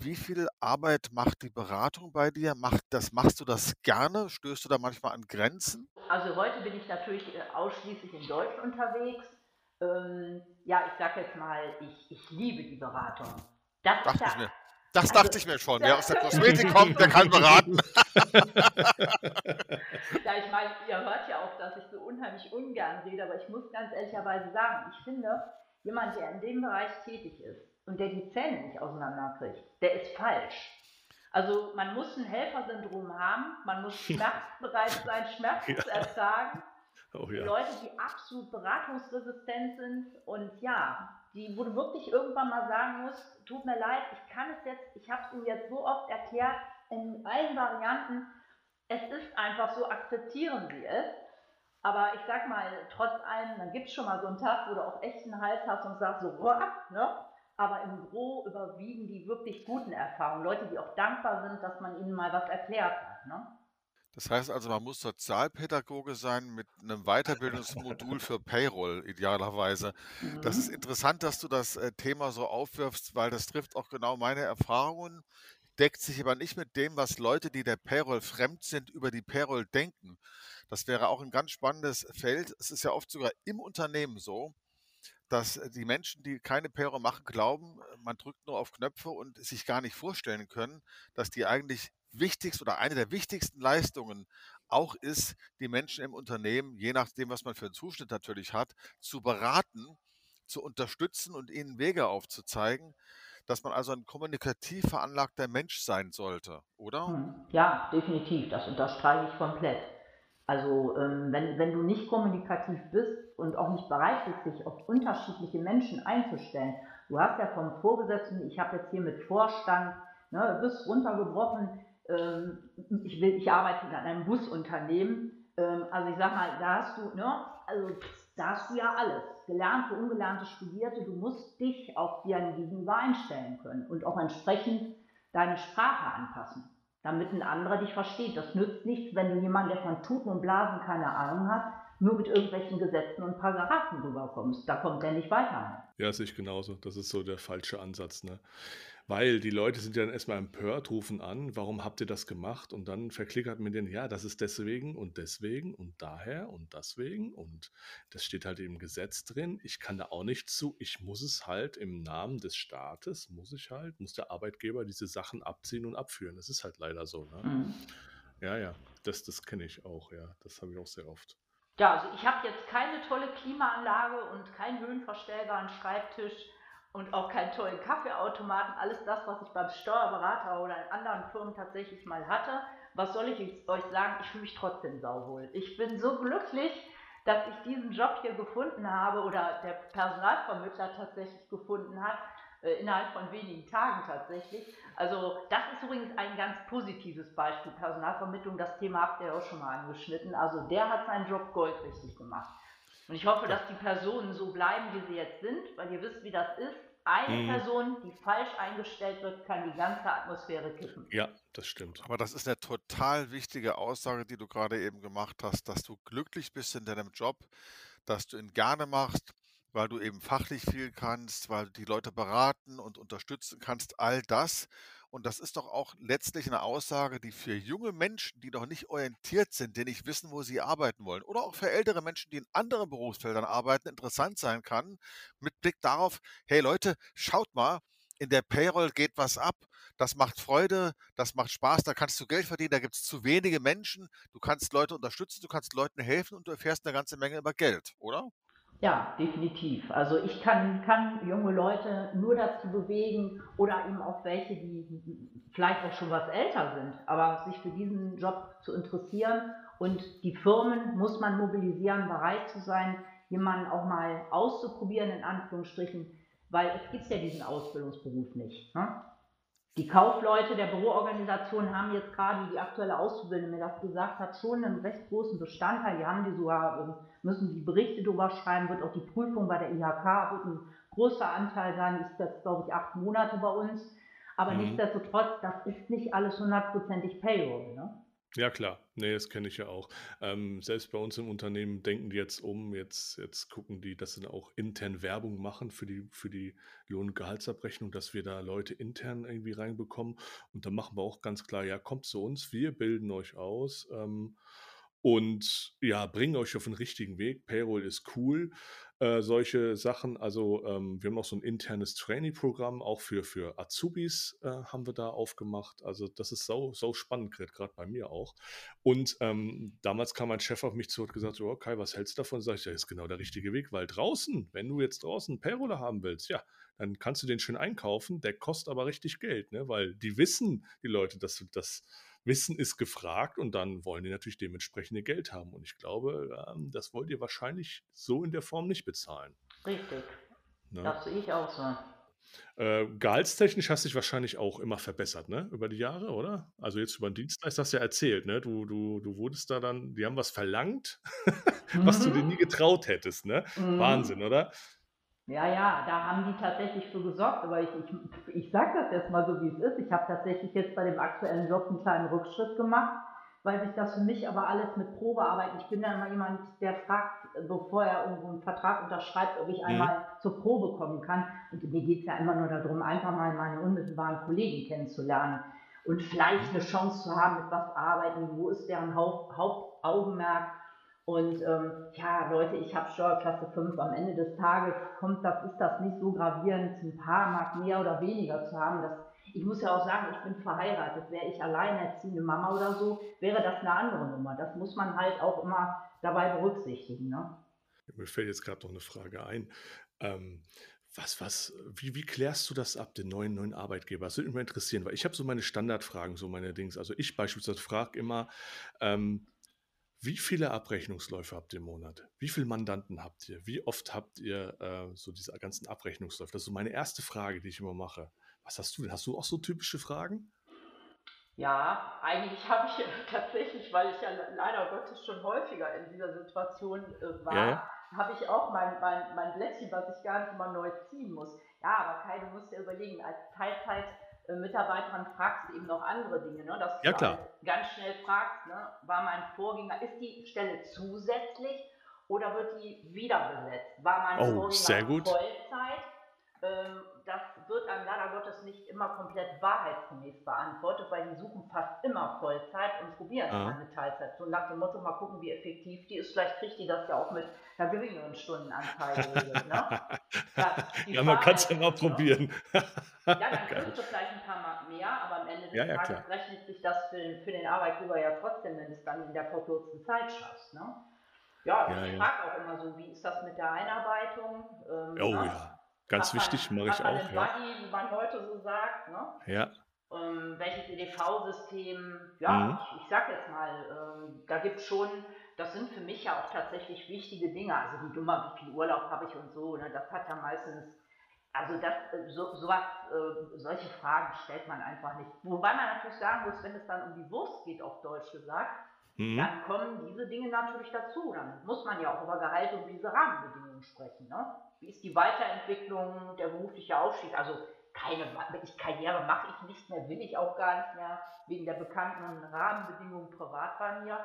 Wie viel Arbeit macht die Beratung bei dir? Macht das, machst du das gerne? Stößt du da manchmal an Grenzen? Also heute bin ich natürlich äh, ausschließlich in Deutsch unterwegs. Ähm, ja, ich sage jetzt mal, ich, ich liebe die Beratung. Das ist ja, das dachte ich mir schon. Wer aus der Kosmetik kommt, der kann beraten. ja, ich meine, ihr hört ja auch, dass ich so unheimlich ungern rede, aber ich muss ganz ehrlicherweise sagen, ich finde, jemand, der in dem Bereich tätig ist und der die Zähne nicht auseinanderkriegt, der ist falsch. Also man muss ein Helfersyndrom haben, man muss schmerzbereit sein, Schmerzen ja. zu ertragen. Oh, ja. Leute, die absolut beratungsresistent sind und ja, die, wo du wirklich irgendwann mal sagen musst, tut mir leid, ich kann es jetzt, ich habe es ihm jetzt so oft erklärt, in allen Varianten, es ist einfach so, akzeptieren Sie es. Aber ich sag mal, trotz allem, dann gibt es schon mal so einen Tag, wo du auch echt einen Hals hast und sagst so, ab, ne? Aber im Gro überwiegen die wirklich guten Erfahrungen. Leute, die auch dankbar sind, dass man ihnen mal was erklärt hat, ne? Das heißt also, man muss Sozialpädagoge sein mit einem Weiterbildungsmodul für Payroll idealerweise. Das ist mhm. interessant, dass du das äh, Thema so aufwirfst, weil das trifft auch genau meine Erfahrungen. deckt sich aber nicht mit dem, was Leute, die der Payroll fremd sind, über die Payroll denken. Das wäre auch ein ganz spannendes Feld. Es ist ja oft sogar im Unternehmen so, dass die Menschen, die keine Payroll machen, glauben, man drückt nur auf Knöpfe und sich gar nicht vorstellen können, dass die eigentlich wichtigste oder eine der wichtigsten Leistungen auch ist, die Menschen im Unternehmen, je nachdem, was man für einen Zuschnitt natürlich hat, zu beraten, zu unterstützen und ihnen Wege aufzuzeigen, dass man also ein kommunikativ veranlagter Mensch sein sollte, oder? Hm. Ja, definitiv. Das unterstreiche ich komplett. Also ähm, wenn, wenn du nicht kommunikativ bist und auch nicht bereit bist, dich auf unterschiedliche Menschen einzustellen, du hast ja vom Vorgesetzten, ich habe jetzt hier mit Vorstand, ne, bist runtergebrochen, ich, will, ich arbeite in einem Busunternehmen, ähm, also ich sag mal, da hast du, ne, also da hast du ja alles, gelernte, ungelernte, studierte, du musst dich auf deren Gegenüber einstellen können und auch entsprechend deine Sprache anpassen, damit ein anderer dich versteht. Das nützt nichts, wenn du jemanden, der von Tuten und Blasen keine Ahnung hat, nur mit irgendwelchen Gesetzen und Paragraphen rüberkommst. Da kommt der nicht weiter. Ja, sehe ich genauso. Das ist so der falsche Ansatz. Ne? Weil die Leute sind ja dann erstmal empört, rufen an, warum habt ihr das gemacht? Und dann verklickert man denen, ja, das ist deswegen und deswegen und daher und deswegen. Und das steht halt im Gesetz drin. Ich kann da auch nicht zu. Ich muss es halt im Namen des Staates, muss ich halt, muss der Arbeitgeber diese Sachen abziehen und abführen. Das ist halt leider so. Ne? Mhm. Ja, ja, das, das kenne ich auch, ja. Das habe ich auch sehr oft. Ja, also ich habe jetzt keine tolle Klimaanlage und keinen höhenverstellbaren Schreibtisch und auch keinen tollen Kaffeeautomaten, alles das, was ich beim Steuerberater oder in anderen Firmen tatsächlich mal hatte. Was soll ich euch sagen? Ich fühle mich trotzdem sauwohl. Ich bin so glücklich, dass ich diesen Job hier gefunden habe oder der Personalvermittler tatsächlich gefunden hat, innerhalb von wenigen Tagen tatsächlich. Also das ist übrigens ein ganz positives Beispiel Personalvermittlung. Das Thema habt ihr auch schon mal angeschnitten. Also der hat seinen Job goldrichtig gemacht. Und ich hoffe, dass die Personen so bleiben, wie sie jetzt sind, weil ihr wisst, wie das ist. Eine mhm. Person, die falsch eingestellt wird, kann die ganze Atmosphäre kippen. Ja, das stimmt. Aber das ist eine total wichtige Aussage, die du gerade eben gemacht hast, dass du glücklich bist in deinem Job, dass du ihn gerne machst, weil du eben fachlich viel kannst, weil du die Leute beraten und unterstützen kannst, all das. Und das ist doch auch letztlich eine Aussage, die für junge Menschen, die noch nicht orientiert sind, die nicht wissen, wo sie arbeiten wollen, oder auch für ältere Menschen, die in anderen Berufsfeldern arbeiten, interessant sein kann, mit Blick darauf, hey Leute, schaut mal, in der Payroll geht was ab. Das macht Freude, das macht Spaß, da kannst du Geld verdienen, da gibt es zu wenige Menschen, du kannst Leute unterstützen, du kannst Leuten helfen und du erfährst eine ganze Menge über Geld, oder? Ja, definitiv. Also ich kann, kann junge Leute nur dazu bewegen oder eben auch welche, die vielleicht auch schon was älter sind, aber sich für diesen Job zu interessieren. Und die Firmen muss man mobilisieren, bereit zu sein, jemanden auch mal auszuprobieren, in Anführungsstrichen, weil es gibt ja diesen Ausbildungsberuf nicht. Ne? Die Kaufleute der Büroorganisation haben jetzt gerade, wie die aktuelle Auszubildende mir das gesagt hat, schon einen recht großen Bestandteil. Die haben die sogar, ähm, müssen die Berichte drüber schreiben, wird auch die Prüfung bei der IHK, wird ein großer Anteil sein, ist jetzt, glaube ich, acht Monate bei uns. Aber mhm. nichtsdestotrotz, das ist nicht alles hundertprozentig Payroll. Ne? Ja, klar. Ne, das kenne ich ja auch. Ähm, selbst bei uns im Unternehmen denken die jetzt um, jetzt, jetzt gucken die, dass sie auch intern Werbung machen für die, für die Lohn- und Gehaltsabrechnung, dass wir da Leute intern irgendwie reinbekommen. Und dann machen wir auch ganz klar, ja, kommt zu uns, wir bilden euch aus. Ähm, und ja, bringen euch auf den richtigen Weg. Payroll ist cool. Äh, solche Sachen. Also ähm, wir haben auch so ein internes Trainee-Programm, auch für, für Azubis äh, haben wir da aufgemacht. Also das ist sau, sau spannend, gerade bei mir auch. Und ähm, damals kam mein Chef auf mich zu und gesagt, so, okay, was hältst du davon? Sag ich, das ist genau der richtige Weg, weil draußen, wenn du jetzt draußen einen Payroller haben willst, ja, dann kannst du den schön einkaufen, der kostet aber richtig Geld, ne? weil die wissen, die Leute, dass du das Wissen ist gefragt und dann wollen die natürlich dementsprechende Geld haben. Und ich glaube, ähm, das wollt ihr wahrscheinlich so in der Form nicht bezahlen. Richtig. Ne? Das sehe ich auch so. Äh, gehaltstechnisch hast du dich wahrscheinlich auch immer verbessert, ne? Über die Jahre, oder? Also jetzt über den Dienstleister hast du ja erzählt, ne? Du, du, du wurdest da dann, die haben was verlangt, was du dir nie getraut hättest, ne? Mhm. Wahnsinn, oder? Ja, ja, da haben die tatsächlich für gesorgt, aber ich, ich, ich sage das jetzt mal so, wie es ist. Ich habe tatsächlich jetzt bei dem aktuellen Job einen kleinen Rückschritt gemacht, weil sich das für mich aber alles mit Probearbeit, ich bin ja immer jemand, der fragt, bevor er irgendwo einen Vertrag unterschreibt, ob ich mhm. einmal zur Probe kommen kann. Und mir geht es ja immer nur darum, einfach mal meine unmittelbaren Kollegen kennenzulernen. und vielleicht eine Chance zu haben, mit was arbeiten, wo ist deren Haupt, Hauptaugenmerk. Und ähm, ja, Leute, ich habe Steuerklasse 5. Am Ende des Tages kommt das, ist das nicht so gravierend, ein paar Mark mehr oder weniger zu haben. Das, ich muss ja auch sagen, ich bin verheiratet. Wäre ich alleinerziehende Mama oder so, wäre das eine andere Nummer. Das muss man halt auch immer dabei berücksichtigen. Ne? Mir fällt jetzt gerade noch eine Frage ein. Ähm, was, was, wie, wie klärst du das ab, den neuen, neuen Arbeitgeber? Das würde mich mal interessieren, weil ich habe so meine Standardfragen, so meine Dings. Also ich beispielsweise frage immer, ähm, wie viele Abrechnungsläufe habt ihr im Monat? Wie viele Mandanten habt ihr? Wie oft habt ihr äh, so diese ganzen Abrechnungsläufe? Das ist so meine erste Frage, die ich immer mache. Was hast du denn? Hast du auch so typische Fragen? Ja, eigentlich habe ich tatsächlich, weil ich ja leider Gottes schon häufiger in dieser Situation äh, war, ja, habe ich auch mein, mein, mein Blättchen, was ich gar nicht immer neu ziehen muss. Ja, aber Kai, du musst dir überlegen, als Teilzeit Mitarbeitern fragst du eben noch andere Dinge, ne? dass ja, klar. du ganz schnell fragst, ne? war mein Vorgänger, ist die Stelle zusätzlich oder wird die wieder besetzt? War mein oh, Vorgänger Vollzeit? Ähm, das wird einem leider Gottes nicht immer komplett wahrheitsgemäß beantwortet, weil die suchen fast immer Vollzeit und probieren ah. eine Teilzeit. So nach dem Motto, mal gucken, wie effektiv die ist. Vielleicht kriegt die das ja auch mit einer geringeren Stundenanzahl geregelt. Ne? Ja, ja man kann es ja mal probieren. ja, dann kriegst du vielleicht ein paar Mark mehr, aber am Ende des ja, ja, Tages klar. rechnet sich das für den, für den Arbeitgeber ja trotzdem, wenn du es dann in der verkürzten Zeit schaffst. Ne? Ja, ich frage auch immer so, wie ist das mit der Einarbeitung? Ähm, oh ne? ja. Ganz hat wichtig, mache ich auch. Den ja. Buddy, wie man heute so sagt. Ne? Ja. Ähm, welches EDV-System, ja, mhm. ich, ich sag jetzt mal, ähm, da gibt es schon, das sind für mich ja auch tatsächlich wichtige Dinge. Also die Nummer, wie viel Urlaub habe ich und so, ne, das hat ja meistens, also das, äh, so, sowas, äh, solche Fragen stellt man einfach nicht. Wobei man natürlich sagen muss, wenn es dann um die Wurst geht, auf Deutsch gesagt, mhm. dann kommen diese Dinge natürlich dazu. Dann muss man ja auch über Gehalt und diese Rahmenbedingungen sprechen. Ne? Wie ist die Weiterentwicklung, der berufliche Aufstieg? Also keine wirklich Karriere mache ich nicht mehr, will ich auch gar nicht mehr, wegen der bekannten Rahmenbedingungen privat bei mir.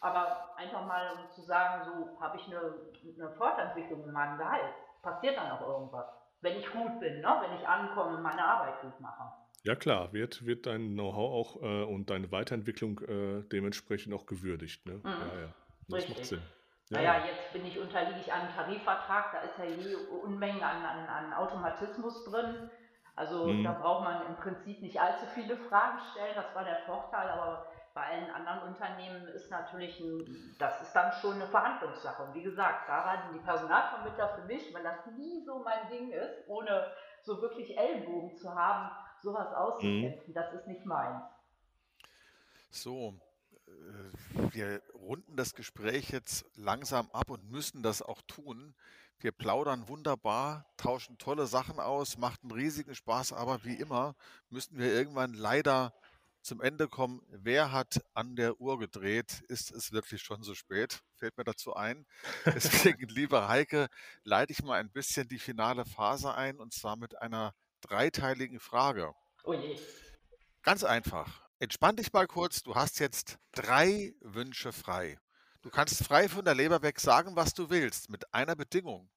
Aber einfach mal, um zu sagen, so habe ich eine, eine Fortentwicklung in meinem Gehalt. Passiert dann auch irgendwas. Wenn ich gut bin, ne? wenn ich ankomme und meine Arbeit gut mache. Ja klar, wird, wird dein Know-how auch äh, und deine Weiterentwicklung äh, dementsprechend auch gewürdigt. Ne? Mhm. Ja, ja. Das Richtig. macht Sinn. Ja. Naja, jetzt bin ich, unterliege ich einem Tarifvertrag, da ist ja je Unmengen an, an, an Automatismus drin. Also mhm. da braucht man im Prinzip nicht allzu viele Fragen stellen, das war der Vorteil, aber bei allen anderen Unternehmen ist natürlich, ein, das ist dann schon eine Verhandlungssache. Und wie gesagt, da waren die Personalvermittler für mich, weil das nie so mein Ding ist, ohne so wirklich Ellbogen zu haben, sowas auszukämpfen, mhm. das ist nicht meins. So, äh, wir runden das Gespräch jetzt langsam ab und müssen das auch tun. Wir plaudern wunderbar, tauschen tolle Sachen aus, macht einen riesigen Spaß, aber wie immer müssen wir irgendwann leider zum Ende kommen. Wer hat an der Uhr gedreht? Ist es wirklich schon so spät? Fällt mir dazu ein. Deswegen, lieber Heike, leite ich mal ein bisschen die finale Phase ein und zwar mit einer dreiteiligen Frage. Oh je. Ganz einfach. Entspann dich mal kurz. Du hast jetzt drei Wünsche frei. Du kannst frei von der Leber weg sagen, was du willst, mit einer Bedingung.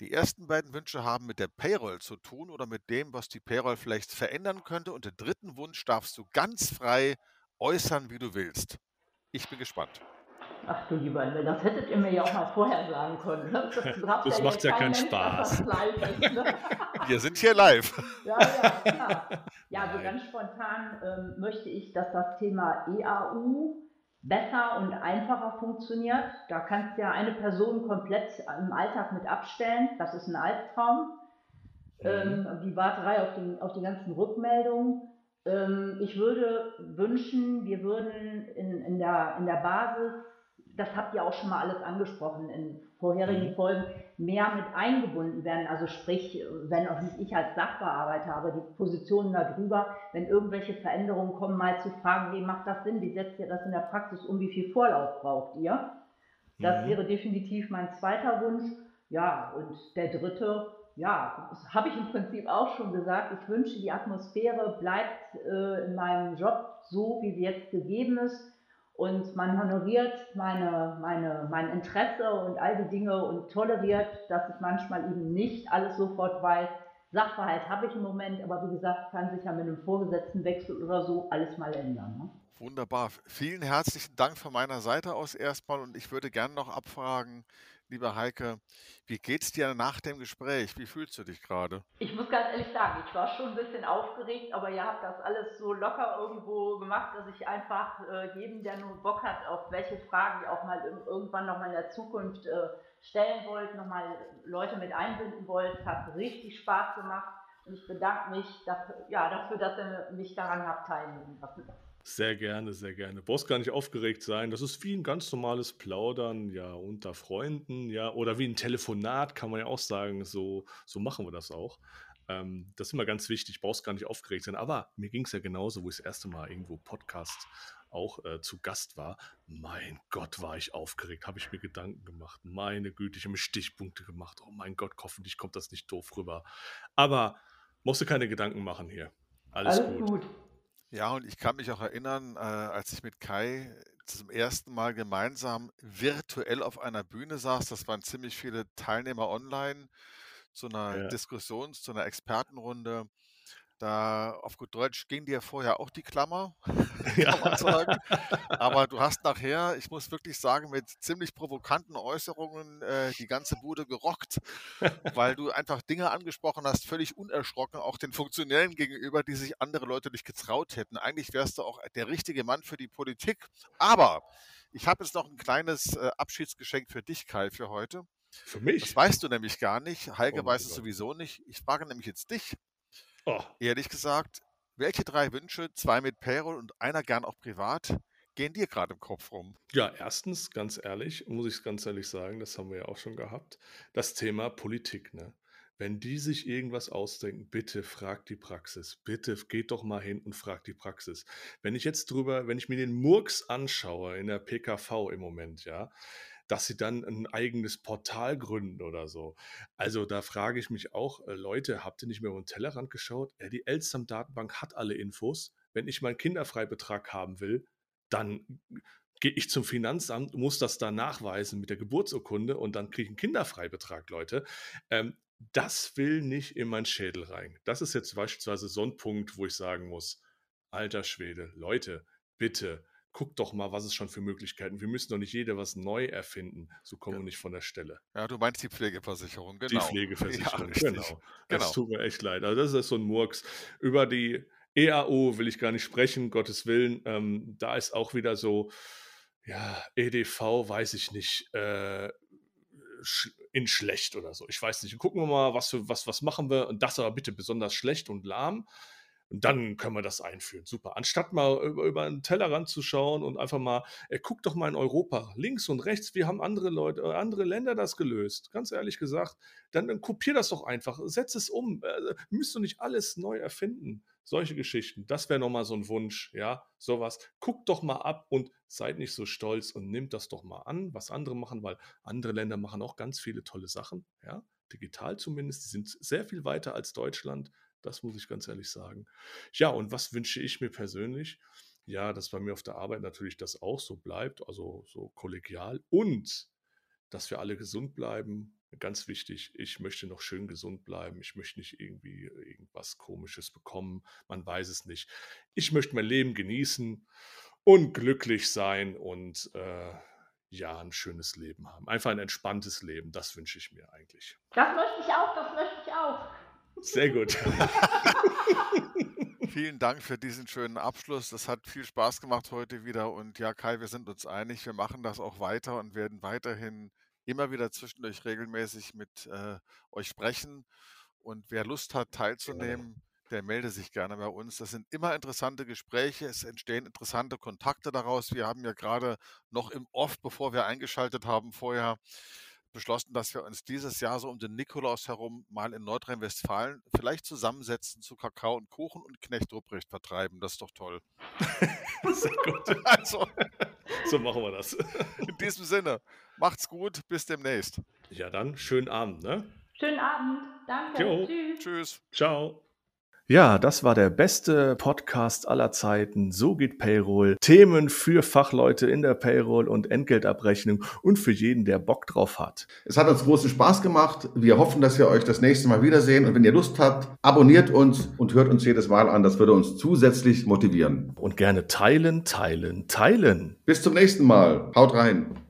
Die ersten beiden Wünsche haben mit der Payroll zu tun oder mit dem, was die Payroll vielleicht verändern könnte. Und den dritten Wunsch darfst du ganz frei äußern, wie du willst. Ich bin gespannt. Ach du lieber das hättet ihr mir ja auch mal vorher sagen können. Ne? Das, das ja macht ja keinen Mensch, Spaß. Ist, ne? Wir sind hier live. Ja, ja, klar. Ja, also ganz spontan ähm, möchte ich, dass das Thema EAU besser und einfacher funktioniert. Da kannst du ja eine Person komplett im Alltag mit abstellen. Das ist ein Albtraum. Mhm. Ähm, die Warterei auf, den, auf die ganzen Rückmeldungen. Ähm, ich würde wünschen, wir würden in, in, der, in der Basis das habt ihr auch schon mal alles angesprochen in vorherigen mhm. Folgen, mehr mit eingebunden werden. Also sprich, wenn auch nicht ich als Sachbearbeiter, aber die Positionen darüber, wenn irgendwelche Veränderungen kommen, mal zu fragen, wie macht das Sinn, wie setzt ihr das in der Praxis um, wie viel Vorlauf braucht ihr? Das mhm. wäre definitiv mein zweiter Wunsch. Ja, und der dritte, ja, das habe ich im Prinzip auch schon gesagt. Ich wünsche, die Atmosphäre bleibt äh, in meinem Job so, wie sie jetzt gegeben ist und man honoriert meine, meine, mein Interesse und all die Dinge und toleriert, dass ich manchmal eben nicht alles sofort weiß. Sachverhalt habe ich im Moment, aber wie gesagt, kann sich ja mit einem Vorgesetztenwechsel oder so alles mal ändern. Ne? Wunderbar. Vielen herzlichen Dank von meiner Seite aus erstmal und ich würde gerne noch abfragen, liebe Heike, wie geht's dir nach dem Gespräch? Wie fühlst du dich gerade? Ich muss ganz ehrlich sagen, ich war schon ein bisschen aufgeregt, aber ihr habt das alles so locker irgendwo gemacht, dass ich einfach äh, jedem, der nur Bock hat, auf welche Fragen ihr auch mal irgendwann nochmal in der Zukunft äh, stellen wollt, nochmal Leute mit einbinden wollt, hat richtig Spaß gemacht. Und ich bedanke mich dafür, ja, dafür, dass ihr mich daran habt teilnehmen lassen. Sehr gerne, sehr gerne. Du brauchst gar nicht aufgeregt sein. Das ist wie ein ganz normales Plaudern, ja, unter Freunden, ja, oder wie ein Telefonat, kann man ja auch sagen. So, so machen wir das auch. Ähm, das ist immer ganz wichtig, brauchst gar nicht aufgeregt sein. Aber mir ging es ja genauso, wo ich das erste Mal irgendwo Podcast auch äh, zu Gast war. Mein Gott, war ich aufgeregt, habe ich mir Gedanken gemacht. Meine Güte, ich habe mir Stichpunkte gemacht. Oh mein Gott, hoffentlich kommt das nicht doof rüber. Aber musst du keine Gedanken machen hier. Alles, Alles gut. gut. Ja, und ich kann mich auch erinnern, äh, als ich mit Kai zum ersten Mal gemeinsam virtuell auf einer Bühne saß, das waren ziemlich viele Teilnehmer online, zu einer Ja. Diskussions-, zu einer Expertenrunde. Da auf gut Deutsch ging dir vorher auch die Klammer, kann man sagen. Aber du hast nachher, ich muss wirklich sagen, mit ziemlich provokanten Äußerungen äh, die ganze Bude gerockt, weil du einfach Dinge angesprochen hast, völlig unerschrocken, auch den Funktionären gegenüber, die sich andere Leute nicht getraut hätten. Eigentlich wärst du auch der richtige Mann für die Politik. Aber ich habe jetzt noch ein kleines äh, Abschiedsgeschenk für dich, Kai, für heute. Für mich? Das weißt du nämlich gar nicht. Heike oh weiß es sowieso nicht. Ich frage nämlich jetzt dich. Oh. Ehrlich gesagt, welche drei Wünsche, zwei mit Payroll und einer gern auch privat, gehen dir gerade im Kopf rum? Ja, erstens, ganz ehrlich, muss ich es ganz ehrlich sagen, das haben wir ja auch schon gehabt, das Thema Politik, ne? Wenn die sich irgendwas ausdenken, bitte fragt die Praxis. Bitte geht doch mal hin und fragt die Praxis. Wenn ich jetzt drüber, wenn ich mir den Murks anschaue in der PKV im Moment, ja, dass sie dann ein eigenes Portal gründen oder so. Also da frage ich mich auch, äh, Leute, habt ihr nicht mehr über den Tellerrand geschaut? Die Elsam-Datenbank hat alle Infos. Wenn ich meinen Kinderfreibetrag haben will, dann gehe ich zum Finanzamt, muss das da nachweisen mit der Geburtsurkunde und dann kriege ich einen Kinderfreibetrag, Leute. Ähm, das will nicht in meinen Schädel rein. Das ist jetzt beispielsweise so ein Punkt, wo ich sagen muss, alter Schwede, Leute, bitte, guck doch mal, was es schon für Möglichkeiten. Wir müssen doch nicht jeder was neu erfinden. So kommen ja. wir nicht von der Stelle. Ja, du meinst die Pflegeversicherung, genau. Die Pflegeversicherung, ja, genau. Das genau. tut mir echt leid. Also das ist so ein Murks. Über die EAO will ich gar nicht sprechen, Gottes Willen. Ähm, da ist auch wieder so, ja, EDV weiß ich nicht, äh, in schlecht oder so. Ich weiß nicht. Gucken wir mal, was, für, was, was machen wir. Und das aber bitte besonders schlecht und lahm. Und dann können wir das einführen. Super. Anstatt mal über, über einen Tellerrand zu schauen und einfach mal, ey, guck doch mal in Europa, links und rechts, wie haben andere Leute, äh, andere Länder das gelöst? Ganz ehrlich gesagt, dann, dann kopier das doch einfach, setz es um. Äh, müsst du nicht alles neu erfinden. Solche Geschichten, das wäre nochmal so ein Wunsch, ja, sowas. Guckt doch mal ab und seid nicht so stolz und nimmt das doch mal an, was andere machen, weil andere Länder machen auch ganz viele tolle Sachen, ja, digital zumindest. Die sind sehr viel weiter als Deutschland. Das muss ich ganz ehrlich sagen. Ja, und was wünsche ich mir persönlich? Ja, dass bei mir auf der Arbeit natürlich das auch so bleibt, also so kollegial und dass wir alle gesund bleiben. Ganz wichtig, ich möchte noch schön gesund bleiben. Ich möchte nicht irgendwie irgendwas Komisches bekommen. Man weiß es nicht. Ich möchte mein Leben genießen und glücklich sein und äh, ja, ein schönes Leben haben. Einfach ein entspanntes Leben. Das wünsche ich mir eigentlich. Das möchte ich auch, das möchte ich auch. Sehr gut. Vielen Dank für diesen schönen Abschluss. Das hat viel Spaß gemacht heute wieder. Und ja, Kai, wir sind uns einig, wir machen das auch weiter und werden weiterhin immer wieder zwischendurch regelmäßig mit äh, euch sprechen. Und wer Lust hat, teilzunehmen, der melde sich gerne bei uns. Das sind immer interessante Gespräche, es entstehen interessante Kontakte daraus. Wir haben ja gerade noch im Off, bevor wir eingeschaltet haben, vorher beschlossen, dass wir uns dieses Jahr so um den Nikolaus herum mal in Nordrhein-Westfalen vielleicht zusammensetzen zu Kakao und Kuchen und Knecht Ruprecht vertreiben. Das ist doch toll. Sehr gut. Also, so machen wir das. In diesem Sinne, macht's gut, bis demnächst. Ja, dann schönen Abend, ne? Schönen Abend, danke. Jo. Tschüss. Tschüss. Ciao. Ja, das war der beste Podcast aller Zeiten. So geht Payroll. Themen für Fachleute in der Payroll und Entgeltabrechnung und für jeden, der Bock drauf hat. Es hat uns großen Spaß gemacht. Wir hoffen, dass wir euch das nächste Mal wiedersehen. Und wenn ihr Lust habt, abonniert uns und hört uns jedes Mal an. Das würde uns zusätzlich motivieren. Und gerne teilen, teilen, teilen. Bis zum nächsten Mal. Haut rein.